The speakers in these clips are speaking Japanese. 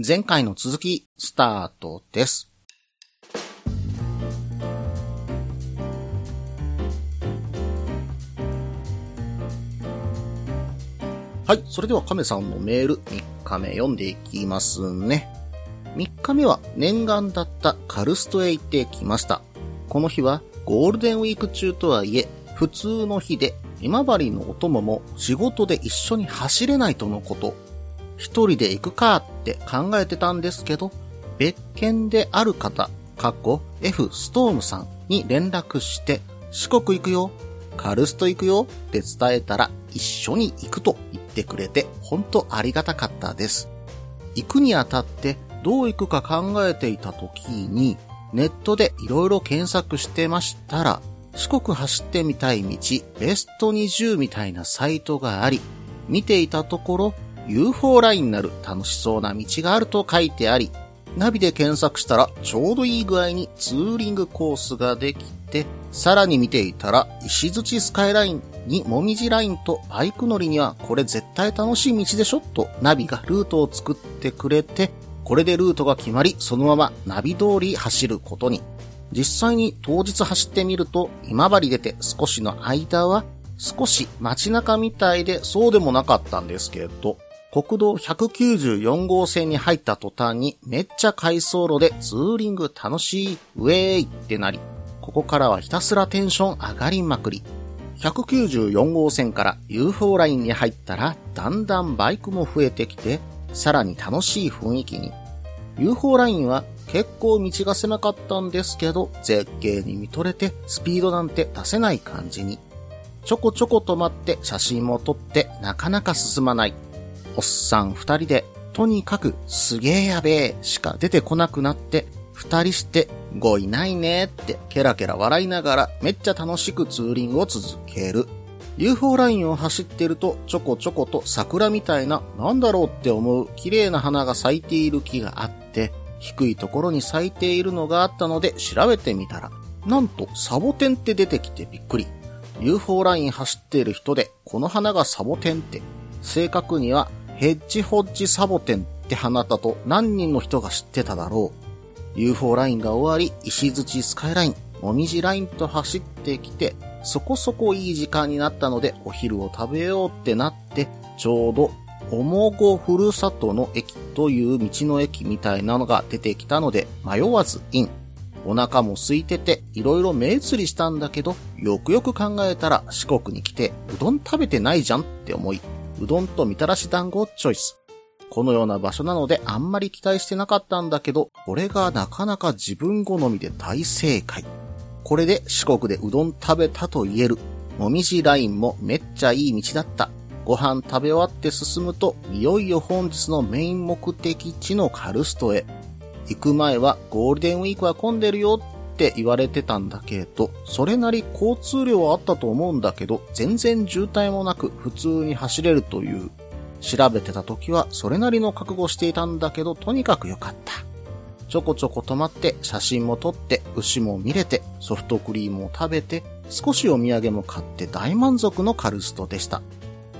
前回の続き、スタートです。はい。それでは亀さんのメール、3日目読んでいきますね。3日目は念願だったカルストへ行ってきました。この日はゴールデンウィーク中とはいえ、普通の日で、今治のお供も仕事で一緒に走れないとのこと。一人で行くかって考えてたんですけど、別件である方、過去 F ストームさんに連絡して、四国行くよ、カルスト行くよって伝えたら一緒に行くと言ってくれて、ほんとありがたかったです。行くにあたってどう行くか考えていた時に、ネットでいろいろ検索してましたら、四国走ってみたい道ベスト20みたいなサイトがあり、見ていたところ UFO ラインなる楽しそうな道があると書いてあり、ナビで検索したらちょうどいい具合にツーリングコースができて、さらに見ていたら石槌スカイラインにもみじラインとバイク乗りにはこれ絶対楽しい道でしょとナビがルートを作ってくれて、これでルートが決まり、そのままナビ通り走ることに。実際に当日走ってみると、今治出て少しの間は、少し街中みたいでそうでもなかったんですけど、国道194号線に入った途端にめっちゃ回送路でツーリング楽しい、ウェーイってなり、ここからはひたすらテンション上がりまくり。194号線から UFO ラインに入ったら、だんだんバイクも増えてきて、さらに楽しい雰囲気に。UFO ラインは結構道が狭かったんですけど、絶景に見とれてスピードなんて出せない感じに。ちょこちょこ止まって写真も撮ってなかなか進まない。おっさん二人で、とにかくすげえやべえしか出てこなくなって、二人して、ごいないねってケラケラ笑いながらめっちゃ楽しくツーリングを続ける。UFO ラインを走ってるとちょこちょこと桜みたいななんだろうって思う綺麗な花が咲いている木があって、低いところに咲いているのがあったので調べてみたら、なんとサボテンって出てきてびっくり。UFO ライン走っている人でこの花がサボテンって、正確にはヘッジホッジサボテンって花だと何人の人が知ってただろう。UFO ラインが終わり、石槌スカイライン、もみじラインと走ってきて、そこそこいい時間になったのでお昼を食べようってなって、ちょうど、おもごふるさとの駅という道の駅みたいなのが出てきたので迷わずイン。お腹も空いてていろいろ目移りしたんだけど、よくよく考えたら四国に来てうどん食べてないじゃんって思い、うどんとみたらし団子をチョイス。このような場所なのであんまり期待してなかったんだけど、これがなかなか自分好みで大正解。これで四国でうどん食べたと言える。もみじラインもめっちゃいい道だった。ご飯食べ終わって進むと、いよいよ本日のメイン目的地のカルストへ。行く前はゴールデンウィークは混んでるよって言われてたんだけど、それなり交通量はあったと思うんだけど、全然渋滞もなく普通に走れるという。調べてた時はそれなりの覚悟していたんだけど、とにかく良かった。ちょこちょこ止まって写真も撮って牛も見れてソフトクリームを食べて少しお土産も買って大満足のカルストでした。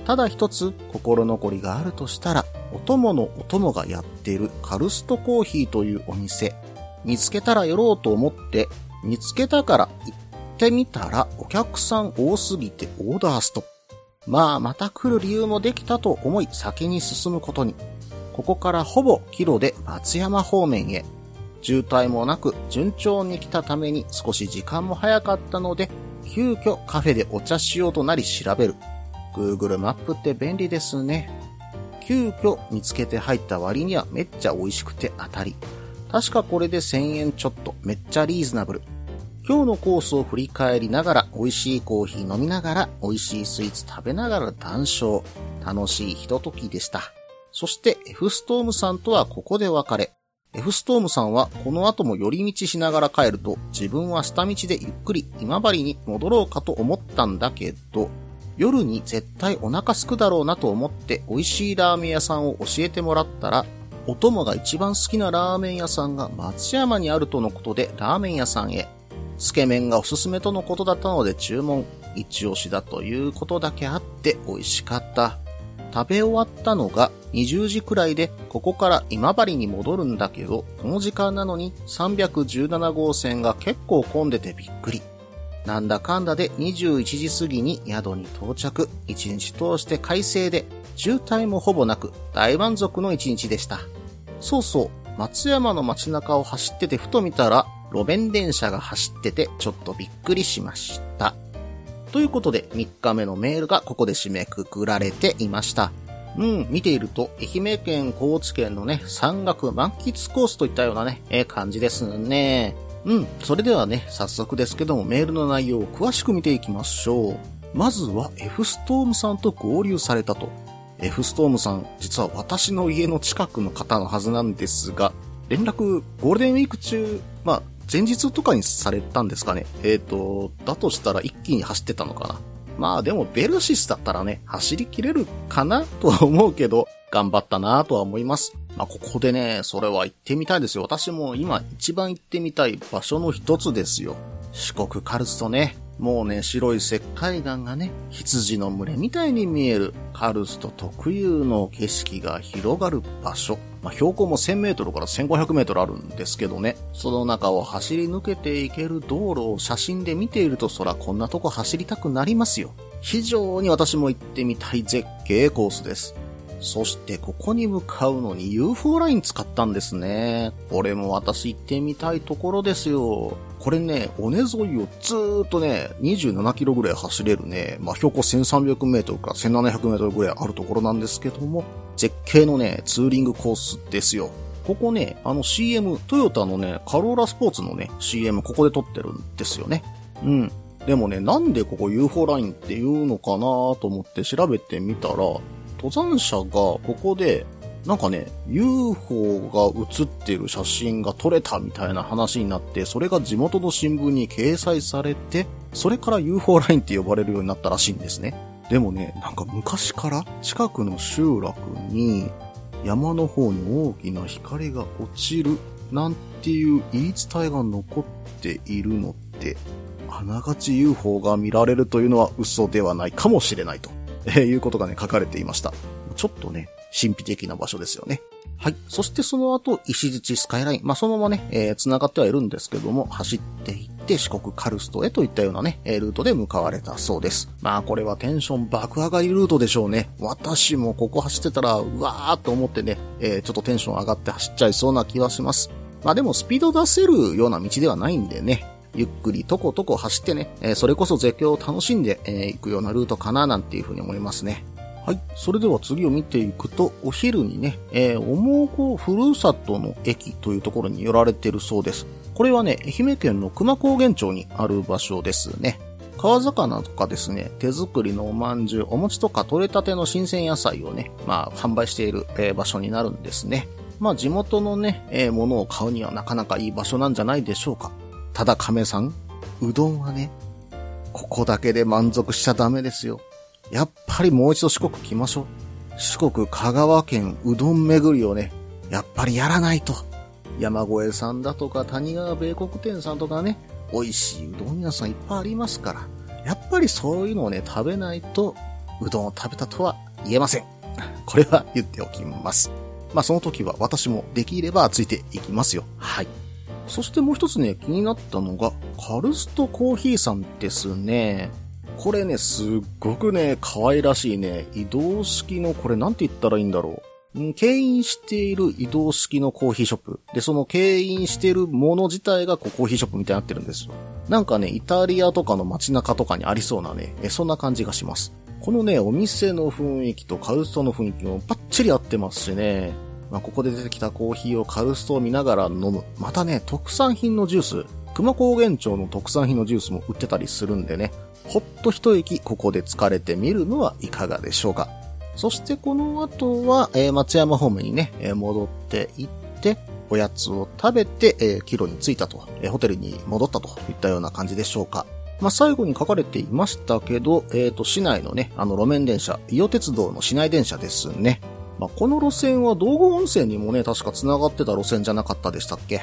ただ一つ心残りがあるとしたらお供のお供がやっているカルストコーヒーというお店見つけたら寄ろうと思って見つけたから行ってみたらお客さん多すぎてオーダースト。まあまた来る理由もできたと思い先に進むことに。ここからほぼキロで松山方面へ。渋滞もなく順調に来たために少し時間も早かったので、急遽カフェでお茶しようとなり調べる。Google マップって便利ですね。急遽見つけて入った割にはめっちゃ美味しくて当たり。確かこれで1000円ちょっとめっちゃリーズナブル。今日のコースを振り返りながら美味しいコーヒー飲みながら美味しいスイーツ食べながら談笑。楽しいひとときでした。そして F ストームさんとはここで別れ。F ストームさんはこの後も寄り道しながら帰ると自分は下道でゆっくり今治に戻ろうかと思ったんだけど、夜に絶対お腹すくだろうなと思って美味しいラーメン屋さんを教えてもらったら、お供が一番好きなラーメン屋さんが松山にあるとのことでラーメン屋さんへ。つけ麺がおすすめとのことだったので注文。一押しだということだけあって美味しかった。食べ終わったのが20時くらいで、ここから今治に戻るんだけど、この時間なのに317号線が結構混んでてびっくり。なんだかんだで21時過ぎに宿に到着。一日通して快晴で、渋滞もほぼなく大満足の一日でした。そうそう、松山の街中を走っててふと見たら、路面電車が走っててちょっとびっくりしました。ということで、3日目のメールがここで締めくくられていました。うん、見ていると、愛媛県、高知県のね、山岳満喫コースといったようなね、えー、感じですね。うん、それではね、早速ですけども、メールの内容を詳しく見ていきましょう。まずは F ストームさんと合流されたと。F ストームさん、実は私の家の近くの方のはずなんですが、連絡、ゴールデンウィーク中、まあ、前日とかにされたんですかね。えっ、ー、と、だとしたら一気に走ってたのかな。まあでもベルシスだったらね、走りきれるかなとは思うけど、頑張ったなとは思います。まあここでね、それは行ってみたいですよ。私も今一番行ってみたい場所の一つですよ。四国カルストね。もうね、白い石灰岩がね、羊の群れみたいに見えるカルスト特有の景色が広がる場所。まあ、標高も1000メートルから1500メートルあるんですけどね、その中を走り抜けていける道路を写真で見ていると、そらこんなとこ走りたくなりますよ。非常に私も行ってみたい絶景コースです。そしてここに向かうのに UFO ライン使ったんですね。これも私行ってみたいところですよ。これね、尾根沿いをずーっとね、27キロぐらい走れるね、まあ、標高1300メートルから1700メートルぐらいあるところなんですけども、絶景のね、ツーリングコースですよ。ここね、あの CM、トヨタのね、カローラスポーツのね、CM ここで撮ってるんですよね。うん。でもね、なんでここ UFO ラインって言うのかなと思って調べてみたら、登山者がここで、なんかね、UFO が写ってる写真が撮れたみたいな話になって、それが地元の新聞に掲載されて、それから UFO ラインって呼ばれるようになったらしいんですね。でもね、なんか昔から近くの集落に山の方に大きな光が落ちるなんていう言い伝えが残っているのって、あながち UFO が見られるというのは嘘ではないかもしれないと。えー、いうことがね、書かれていました。ちょっとね、神秘的な場所ですよね。はい。そしてその後、石槌スカイライン。まあ、そのままね、えー、繋がってはいるんですけども、走っていって四国カルストへといったようなね、ルートで向かわれたそうです。まあ、これはテンション爆上がりルートでしょうね。私もここ走ってたら、うわーと思ってね、えー、ちょっとテンション上がって走っちゃいそうな気はします。まあでもスピード出せるような道ではないんでね、ゆっくりとことこ走ってね、えー、それこそ絶叫を楽しんで、えー、行くようなルートかななんていうふうに思いますね。はい。それでは次を見ていくと、お昼にね、えー、おもごふるさとの駅というところに寄られているそうです。これはね、愛媛県の熊高原町にある場所ですね。川魚とかですね、手作りのおまんじゅう、お餅とか取れたての新鮮野菜をね、まあ、販売している、えー、場所になるんですね。まあ、地元のね、えー、ものを買うにはなかなかいい場所なんじゃないでしょうか。ただ亀さん、うどんはね、ここだけで満足しちゃダメですよ。やっぱりもう一度四国来ましょう。四国香川県うどん巡りをね、やっぱりやらないと。山越えさんだとか谷川米国店さんとかね、美味しいうどん屋さんいっぱいありますから、やっぱりそういうのをね、食べないと、うどんを食べたとは言えません。これは言っておきます。まあその時は私もできればついていきますよ。はい。そしてもう一つね、気になったのが、カルストコーヒーさんですね。これね、すっごくね、可愛らしいね、移動式の、これなんて言ったらいいんだろう。ん牽引している移動式のコーヒーショップ。で、その牽引しているもの自体がこうコーヒーショップみたいになってるんですよ。なんかね、イタリアとかの街中とかにありそうなね、えそんな感じがします。このね、お店の雰囲気とカルストの雰囲気もバッチリ合ってますしね。まあ、ここで出てきたコーヒーをカルストを見ながら飲む。またね、特産品のジュース。熊高原町の特産品のジュースも売ってたりするんでね、ほっと一息ここで疲れてみるのはいかがでしょうか。そしてこの後は、えー、松山方面にね、えー、戻っていって、おやつを食べて、えー、帰路に着いたと、えー、ホテルに戻ったといったような感じでしょうか。まあ、最後に書かれていましたけど、えっ、ー、と、市内のね、あの路面電車、伊予鉄道の市内電車ですね。まあ、この路線は道後温泉にもね、確か繋がってた路線じゃなかったでしたっけ？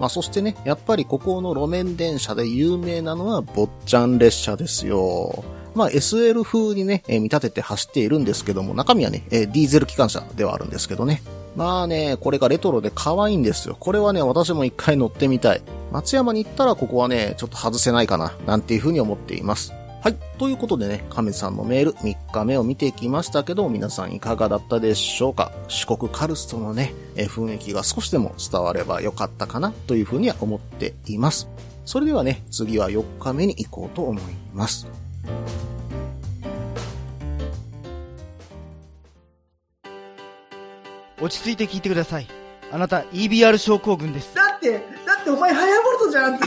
まあ、そしてね、やっぱりここの路面電車で有名なのは坊ちゃん列車ですよ。まあ SL 風にね、えー見立てて走っているんですけども、中身はね、えーディーゼル機関車ではあるんですけどね。まあね、これがレトロで可愛いんですよ。これはね、私も一回乗ってみたい。松山に行ったらここはね、ちょっと外せないかな、なんていう風に思っています。はい。ということでね、亀さんのメール3日目を見ていきましたけど、皆さんいかがだったでしょうか？四国カルストのね、えー雰囲気が少しでも伝わればよかったかなという風には思っています。それではね、次は4日目に行こうと思います。落ち着いて聞いてください。あなた EBR 症候群です。だって、だってお前ハヤボルトじゃんって。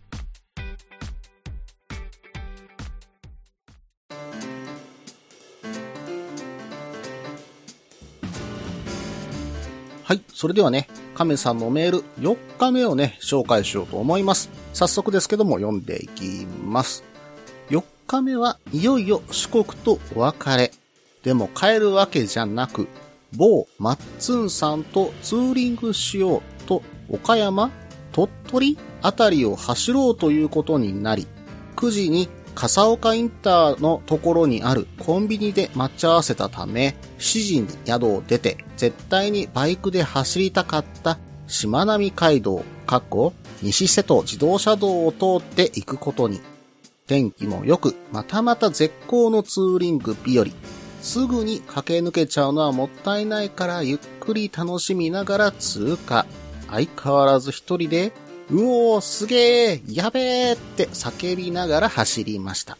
はい。それではね、亀さんのメール4日目をね、紹介しようと思います。早速ですけども読んでいきます。4日目はいよいよ四国とお別れ。でも帰るわけじゃなく、某マッツンさんとツーリングしようと岡山、鳥取あたりを走ろうということになり、9時に笠岡インターのところにあるコンビニで待ち合わせたため、7時に宿を出て、絶対にバイクで走りたかったしまなみ海道、かっこ西瀬戸自動車道を通って行くことに。天気も良く、またまた絶好のツーリング日和。すぐに駆け抜けちゃうのはもったいないからゆっくり楽しみながら通過。相変わらず一人で、うおー、すげー、やべーって叫びながら走りました。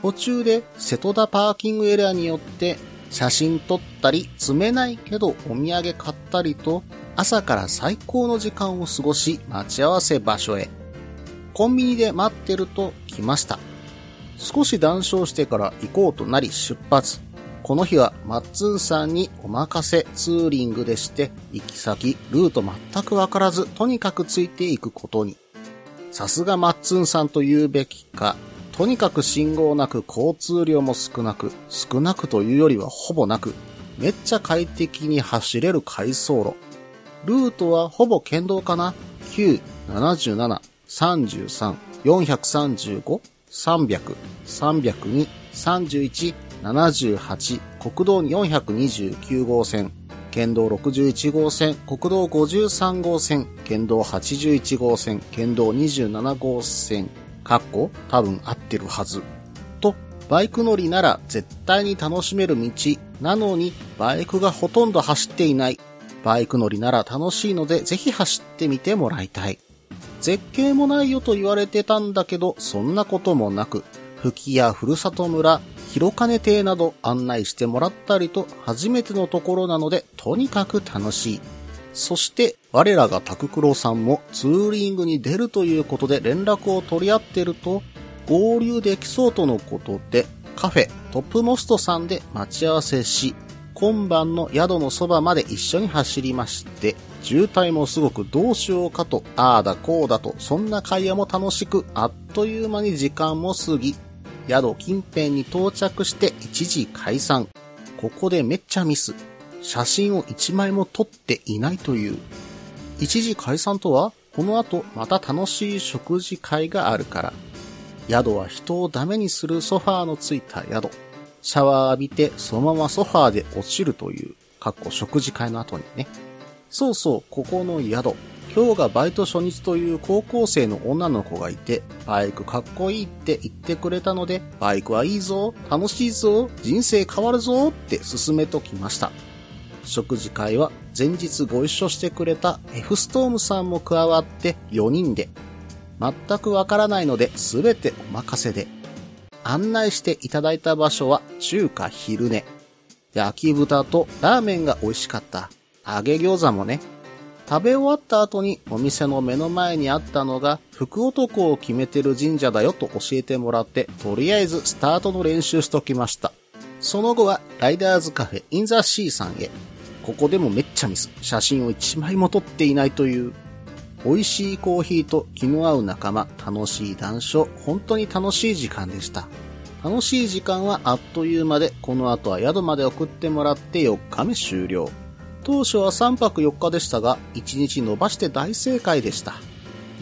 途中で瀬戸田パーキングエリアによって写真撮ったり、詰めないけどお土産買ったりと、朝から最高の時間を過ごし待ち合わせ場所へ。コンビニで待ってると来ました。少し談笑してから行こうとなり出発。この日はマッツンさんにお任せツーリングでして、行き先、ルート全くわからず、とにかくついていくことに。さすがマッツンさんと言うべきか、とにかく信号なく交通量も少なく、少なくというよりはほぼなく、めっちゃ快適に走れる回送路。ルートはほぼ県道かな ?9、77、33、435、300、302、31、78、国道429号線、県道61号線、国道53号線、県道81号線、県道27号線、かっこ多分合ってるはず。と、バイク乗りなら絶対に楽しめる道、なのにバイクがほとんど走っていない。バイク乗りなら楽しいのでぜひ走ってみてもらいたい。絶景もないよと言われてたんだけど、そんなこともなく、吹きやふるさと村、広金亭など案内してもらったりと初めてのところなので、とにかく楽しい。そして、我らがタククロさんもツーリングに出るということで連絡を取り合ってると、合流できそうとのことで、カフェトップモストさんで待ち合わせし、今晩の宿のそばまで一緒に走りまして、渋滞もすごくどうしようかと、ああだこうだと、そんな会話も楽しく、あっという間に時間も過ぎ、宿近辺に到着して一時解散。ここでめっちゃミス。写真を一枚も撮っていないという。一時解散とは、この後また楽しい食事会があるから。宿は人をダメにするソファーのついた宿。シャワー浴びてそのままソファーで落ちるという、かっこ食事会の後にね。そうそう、ここの宿。今日がバイト初日という高校生の女の子がいて、バイクかっこいいって言ってくれたので、バイクはいいぞ、楽しいぞ、人生変わるぞって勧めときました。食事会は前日ご一緒してくれた F ストームさんも加わって4人で、全くわからないので全てお任せで。案内していただいた場所は中華昼寝。焼き豚とラーメンが美味しかった。揚げ餃子もね。食べ終わった後にお店の目の前にあったのが福男を決めてる神社だよと教えてもらって、とりあえずスタートの練習しときました。その後はライダーズカフェインザシーさんへ。ここでもめっちゃミス。写真を一枚も撮っていないという。美味しいコーヒーと気の合う仲間、楽しい談笑、本当に楽しい時間でした。楽しい時間はあっという間で、この後は宿まで送ってもらって4日目終了。当初は3泊4日でしたが、1日伸ばして大正解でした。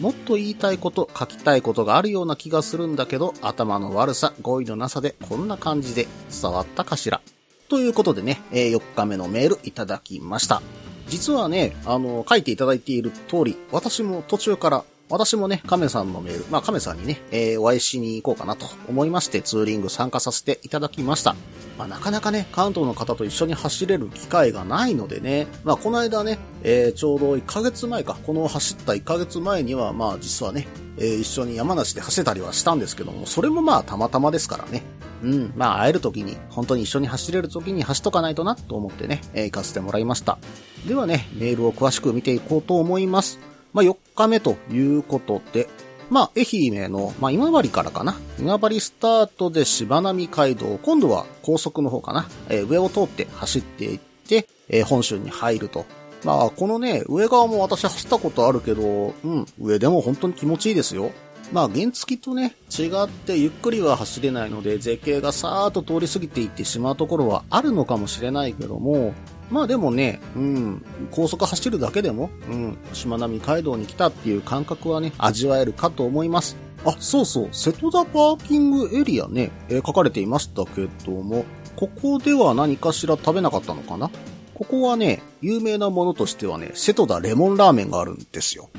もっと言いたいこと、書きたいことがあるような気がするんだけど、頭の悪さ、語彙のなさでこんな感じで伝わったかしら。ということでね、え4日目のメールいただきました。実はね、あの、書いていただいている通り、私も途中から、私もね、亀さんのメール、まあ亀さんにね、えーお会いしに行こうかなと思いまして、ツーリング参加させていただきました。まあなかなかね、関東の方と一緒に走れる機会がないのでね、まあこの間ね、えーちょうど1ヶ月前か、この走った1ヶ月前には、まあ実はね、えー一緒に山梨で走ったりはしたんですけども、それもまあたまたまですからね。うん、まあ会える時に、本当に一緒に走れる時に走っとかないとなと思ってね、えー行かせてもらいました。ではね、メールを詳しく見ていこうと思います。まあ4日目ということで、まあ、愛媛の、まあ、今治からかな。今治スタートで芝並街道、今度は高速の方かな。えー上を通って走っていって、えー本州に入ると。まあ、このね、上側も私走ったことあるけど、うん、上でも本当に気持ちいいですよ。まあ、原付とね、違ってゆっくりは走れないので、絶景がさーっと通り過ぎていってしまうところはあるのかもしれないけども、まあでもね、うん、高速走るだけでも、うん、しまなみ海道に来たっていう感覚はね、味わえるかと思います。あ、そうそう、瀬戸田パーキングエリアね、えー書かれていましたけども、ここでは何かしら食べなかったのかな？ここはね、有名なものとしてはね、瀬戸田レモンラーメンがあるんですよ。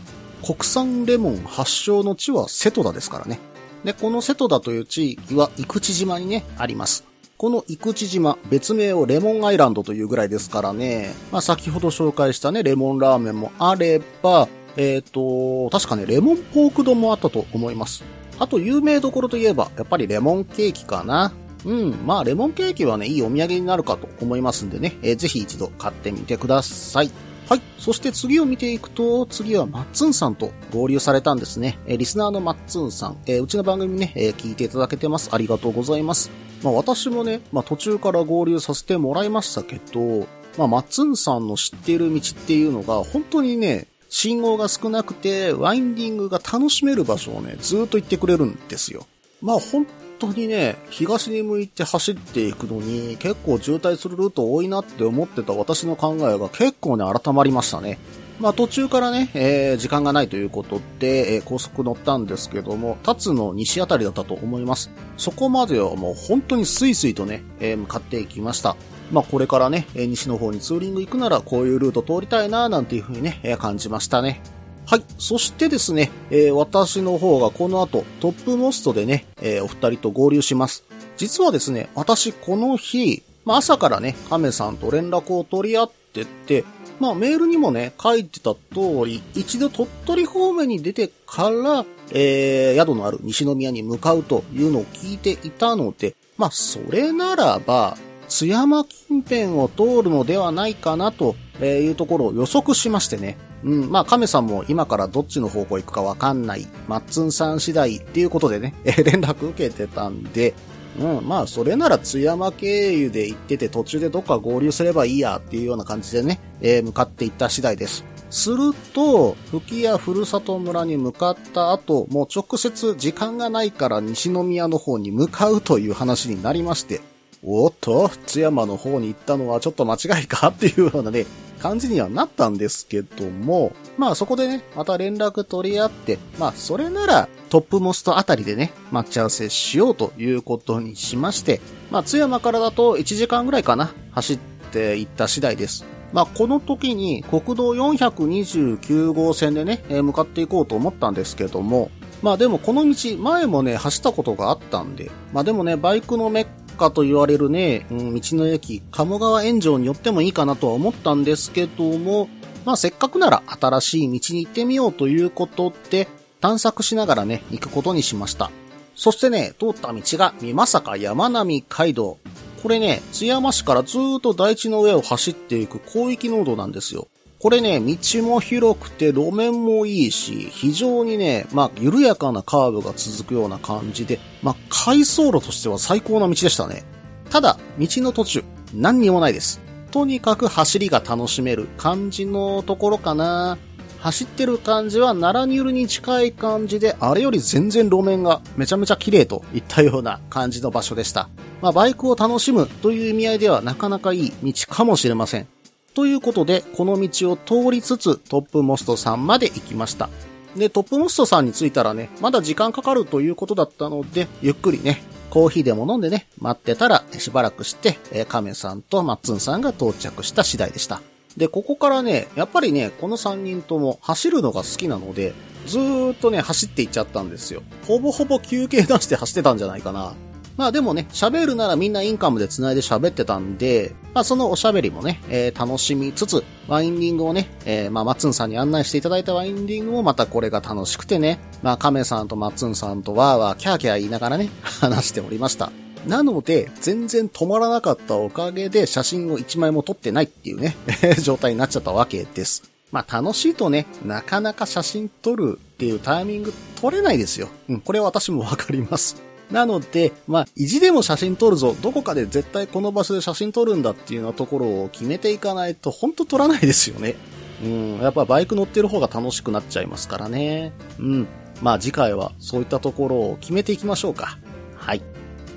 国産レモン発祥の地は瀬戸田ですからね。で、この瀬戸田という地域は生口島にね、あります。この生口島、別名をレモンアイランドというぐらいですからね、まあ先ほど紹介したね、レモンラーメンもあれば、えっ、と、確かね、レモンポーク丼もあったと思います。あと有名どころといえば、やっぱりレモンケーキかな。うん、まあレモンケーキはね、いいお土産になるかと思いますんでね、えーぜひ一度買ってみてください。はい。そして次を見ていくと、次はマッツンさんと合流されたんですね。えーリスナーのマッツンさん、えーうちの番組ね、えー聞いていただけてます。ありがとうございます。まあ私もね、まあ途中から合流させてもらいましたけど、まあマッツンさんの知っている道っていうのが、本当にね、信号が少なくて、ワインディングが楽しめる場所をね、ずっと行ってくれるんですよ。まあ本当にね、東に向いて走っていくのに、結構渋滞するルート多いなって思ってた私の考えが結構ね、改まりましたね。まあ途中からね、えー時間がないということで、えー高速乗ったんですけども、立つの西あたりだったと思います。そこまではもう本当にスイスイとね、えー向かっていきました。まあこれからね、西の方にツーリング行くならこういうルート通りたいななんていう風にね、えー感じましたね。はい。そしてですね、えー私の方がこの後、トップモストでね、えーお二人と合流します。実はですね、私この日、まあ朝からね、亀さんと連絡を取り合ってて、まあメールにもね、書いてた通り、一度鳥取方面に出てから、えー宿のある西宮に向かうというのを聞いていたので、まあそれならば、津山近辺を通るのではないかなというところを予測しましてね。うん、まあ、亀さんも今からどっちの方向行くかわかんない、マッツンさん次第っていうことでね、連絡受けてたんで、うん、まあ、それなら津山経由で行ってて途中でどっか合流すればいいやっていうような感じでね、えー向かっていった次第です。すると、吹屋ふるさと村に向かった後、もう直接時間がないから西宮の方に向かうという話になりまして、おっと、津山の方に行ったのはちょっと間違いか？っていうようなね、感じにはなったんですけども、まあそこでね、また連絡取り合って、まあそれならトップモストあたりでね、待ち合わせしようということにしまして、まあ津山からだと1時間ぐらいかな、走っていった次第です。まあこの時に国道429号線でね、向かっていこうと思ったんですけども、まあでもこの道前もね、走ったことがあったんで、まあでもね、バイクのメッカと言われるね、うん、道の駅、鴨川炎上によってもいいかなとは思ったんですけども、まあせっかくなら新しい道に行ってみようということで、探索しながらね、行くことにしました。そしてね、通った道が美作山並街道。これね、津山市からずーっと大地の上を走っていく広域濃度なんですよ。これね、道も広くて路面もいいし、非常にね、まあ、緩やかなカーブが続くような感じで、まあ、回送路としては最高な道でしたね。ただ、道の途中、何にもないです。とにかく走りが楽しめる感じのところかな。走ってる感じはナラニュルに近い感じで、あれより全然路面がめちゃめちゃ綺麗といったような感じの場所でした。まあ、バイクを楽しむという意味合いではなかなかいい道かもしれません。ということで、この道を通りつつトップモストさんまで行きました。で、トップモストさんに着いたらね、まだ時間かかるということだったので、ゆっくりね、コーヒーでも飲んでね、待ってたらしばらくして、えーカメさんとマッツンさんが到着した次第でした。で、ここからね、やっぱりね、この3人とも走るのが好きなので、ずーっとね、走っていっちゃったんですよ。ほぼほぼ休憩出して走ってたんじゃないかな。まあでもね、喋るならみんなインカムで繋いで喋ってたんで、まあそのおしゃべりもね、えー楽しみつつ、ワインディングをね、えーまあマッツンさんに案内していただいたワインディングもまたこれが楽しくてね、まあカメさんとマッツンさんとわーわーキャーキャー言いながらね、話しておりました。なので、全然止まらなかったおかげで写真を1枚も撮ってないっていうね、状態になっちゃったわけです。まあ楽しいとね、なかなか写真撮るっていうタイミング撮れないですよ。うん、これは私もわかります。なので、まあ、意地でも写真撮るぞ、どこかで絶対この場所で写真撮るんだっていうようなところを決めていかないと、ほんと撮らないですよね。うん、やっぱバイク乗ってる方が楽しくなっちゃいますからね。うん。まあ次回はそういったところを決めていきましょうか。はい。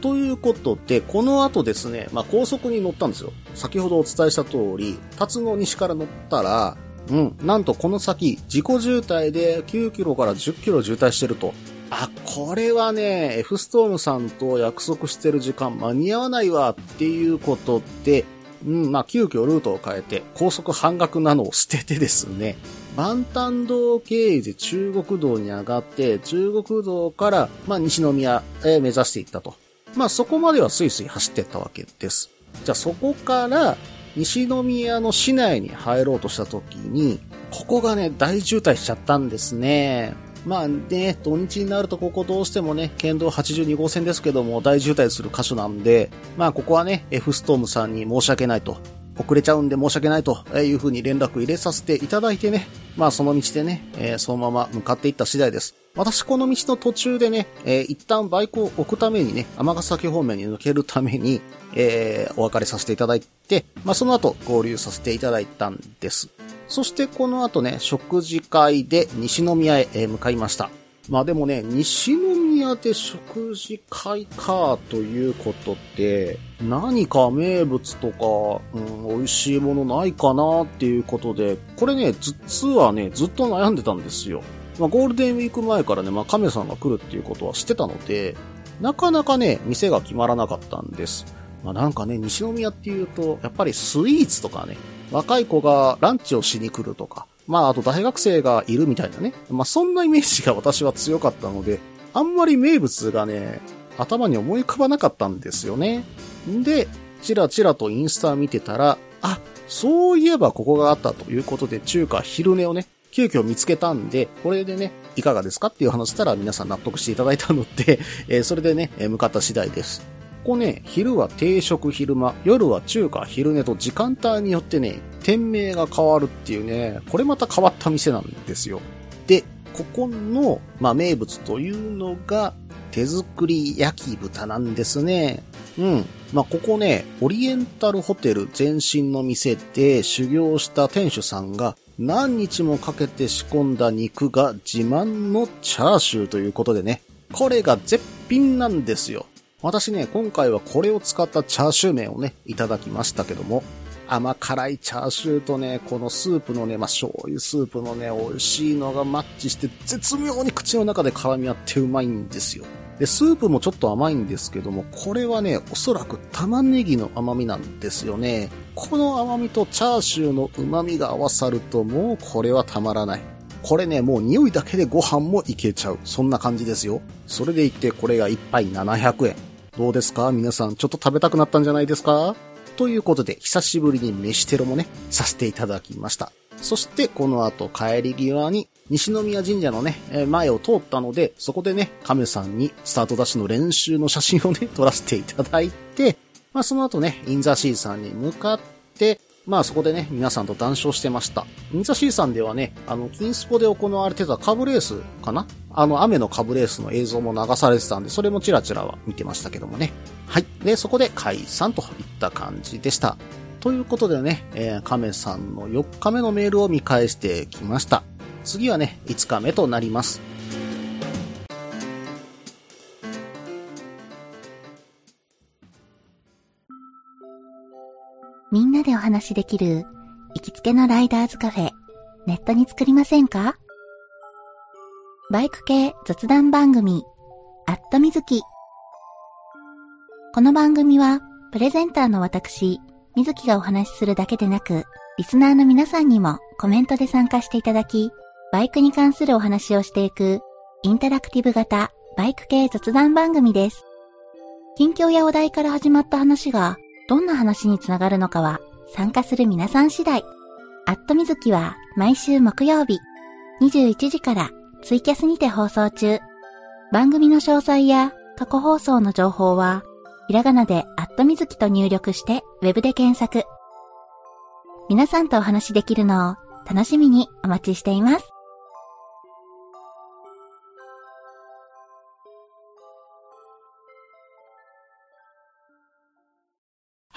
ということで、この後ですね、まあ高速に乗ったんですよ。先ほどお伝えした通り、辰野西から乗ったら、うん、なんとこの先、自己渋滞で9キロから10キロ渋滞してると。あ、これはね、F ストームさんと約束してる時間間に合わないわっていうことで、うん、まあ、急遽ルートを変えて、高速半額なのを捨ててですね、万丹道経由で中国道に上がって、中国道から、まあ、西宮へ目指していったと。まあ、そこまではスイスイ走ってったわけです。じゃあ、そこから、西宮の市内に入ろうとした時に、ここがね、大渋滞しちゃったんですね。まあね、土日になるとここどうしてもね、県道82号線ですけども、大渋滞する箇所なんで、まあここはね、F ストームさんに申し訳ないと。遅れちゃうんで申し訳ないというふうに連絡入れさせていただいてね、まあその道でね、えーそのまま向かっていった次第です。私この道の途中でね、えー一旦バイクを置くためにね、尼崎方面に抜けるために、えーお別れさせていただいて、まあその後合流させていただいたんです。そしてこの後ね、食事会で西宮へ向かいました。まあでもね、西宮で食事会かということで、何か名物とか、うん、美味しいものないかなっていうことで、これね、実はね、ずっと悩んでたんですよ。まあゴールデンウィーク前からね、まあ亀さんが来るっていうことは知ってたので、なかなかね、店が決まらなかったんです。まあなんかね、西宮っていうと、やっぱりスイーツとかね、若い子がランチをしに来るとか、まああと大学生がいるみたいなね、まあそんなイメージが私は強かったので、あんまり名物がね、頭に思い浮かばなかったんですよね。んで、ちらちらとインスタ見てたら、あ、そういえばここがあったということで、中華昼寝をね、急遽見つけたんで、これでね、いかがですかっていう話したら皆さん納得していただいたので、えーそれでね、向かった次第です。ここね、昼は定食昼間、夜は中華昼寝と時間帯によってね、店名が変わるっていうね、これまた変わった店なんですよ。で、ここの、まあ、名物というのが、手作り焼き豚なんですね。うん。まあ、ここね、オリエンタルホテル前身の店で修行した店主さんが何日もかけて仕込んだ肉が自慢のチャーシューということでね、これが絶品なんですよ。私ね、今回はこれを使ったチャーシュー麺をね、いただきましたけども、甘辛いチャーシューとね、このスープのね、まあ、醤油スープのね、美味しいのがマッチして、絶妙に口の中で絡み合ってうまいんですよ。で、スープもちょっと甘いんですけども、これはね、おそらく玉ねぎの甘みなんですよね。この甘みとチャーシューの旨味が合わさると、もうこれはたまらない。これね、もう匂いだけでご飯もいけちゃう。そんな感じですよ。それでいって、これが1杯700円。どうですか？皆さん、ちょっと食べたくなったんじゃないですか？ということで、久しぶりに飯テロもね、させていただきました。そして、この後帰り際に、西宮神社のね、前を通ったので、そこでね、亀さんにスタートダッシュの練習の写真をね、撮らせていただいて、まあその後ね、インザシーさんに向かって、まあそこでね、皆さんと談笑してました。インザシーさんではね、あの、金スポで行われてたカブレースかな？あの、雨のカブレースの映像も流されてたんで、それもチラチラは見てましたけどもね。はい。で、そこで解散といった感じでした。ということでね、えー、亀さんの4日目のメールを見返してきました。次はね、5日目となります。みんなでお話しできる行きつけのライダーズカフェ、ネットに作りませんか？バイク系雑談番組、アットみずき。この番組は、プレゼンターの私、みずきがお話しするだけでなく、リスナーの皆さんにもコメントで参加していただき、バイクに関するお話をしていく、インタラクティブ型バイク系雑談番組です。近況やお題から始まった話が、どんな話につながるのかは、参加する皆さん次第。アットみずきは毎週木曜日、21時からツイキャスにて放送中。番組の詳細や過去放送の情報は、ひらがなでアットみずきと入力してウェブで検索。皆さんとお話しできるのを楽しみにお待ちしています。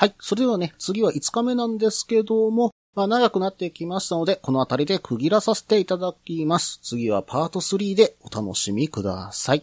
はい。それではね、次は5日目なんですけども、まあ長くなってきましたので、この辺りで区切らさせていただきます。次はパート3でお楽しみください。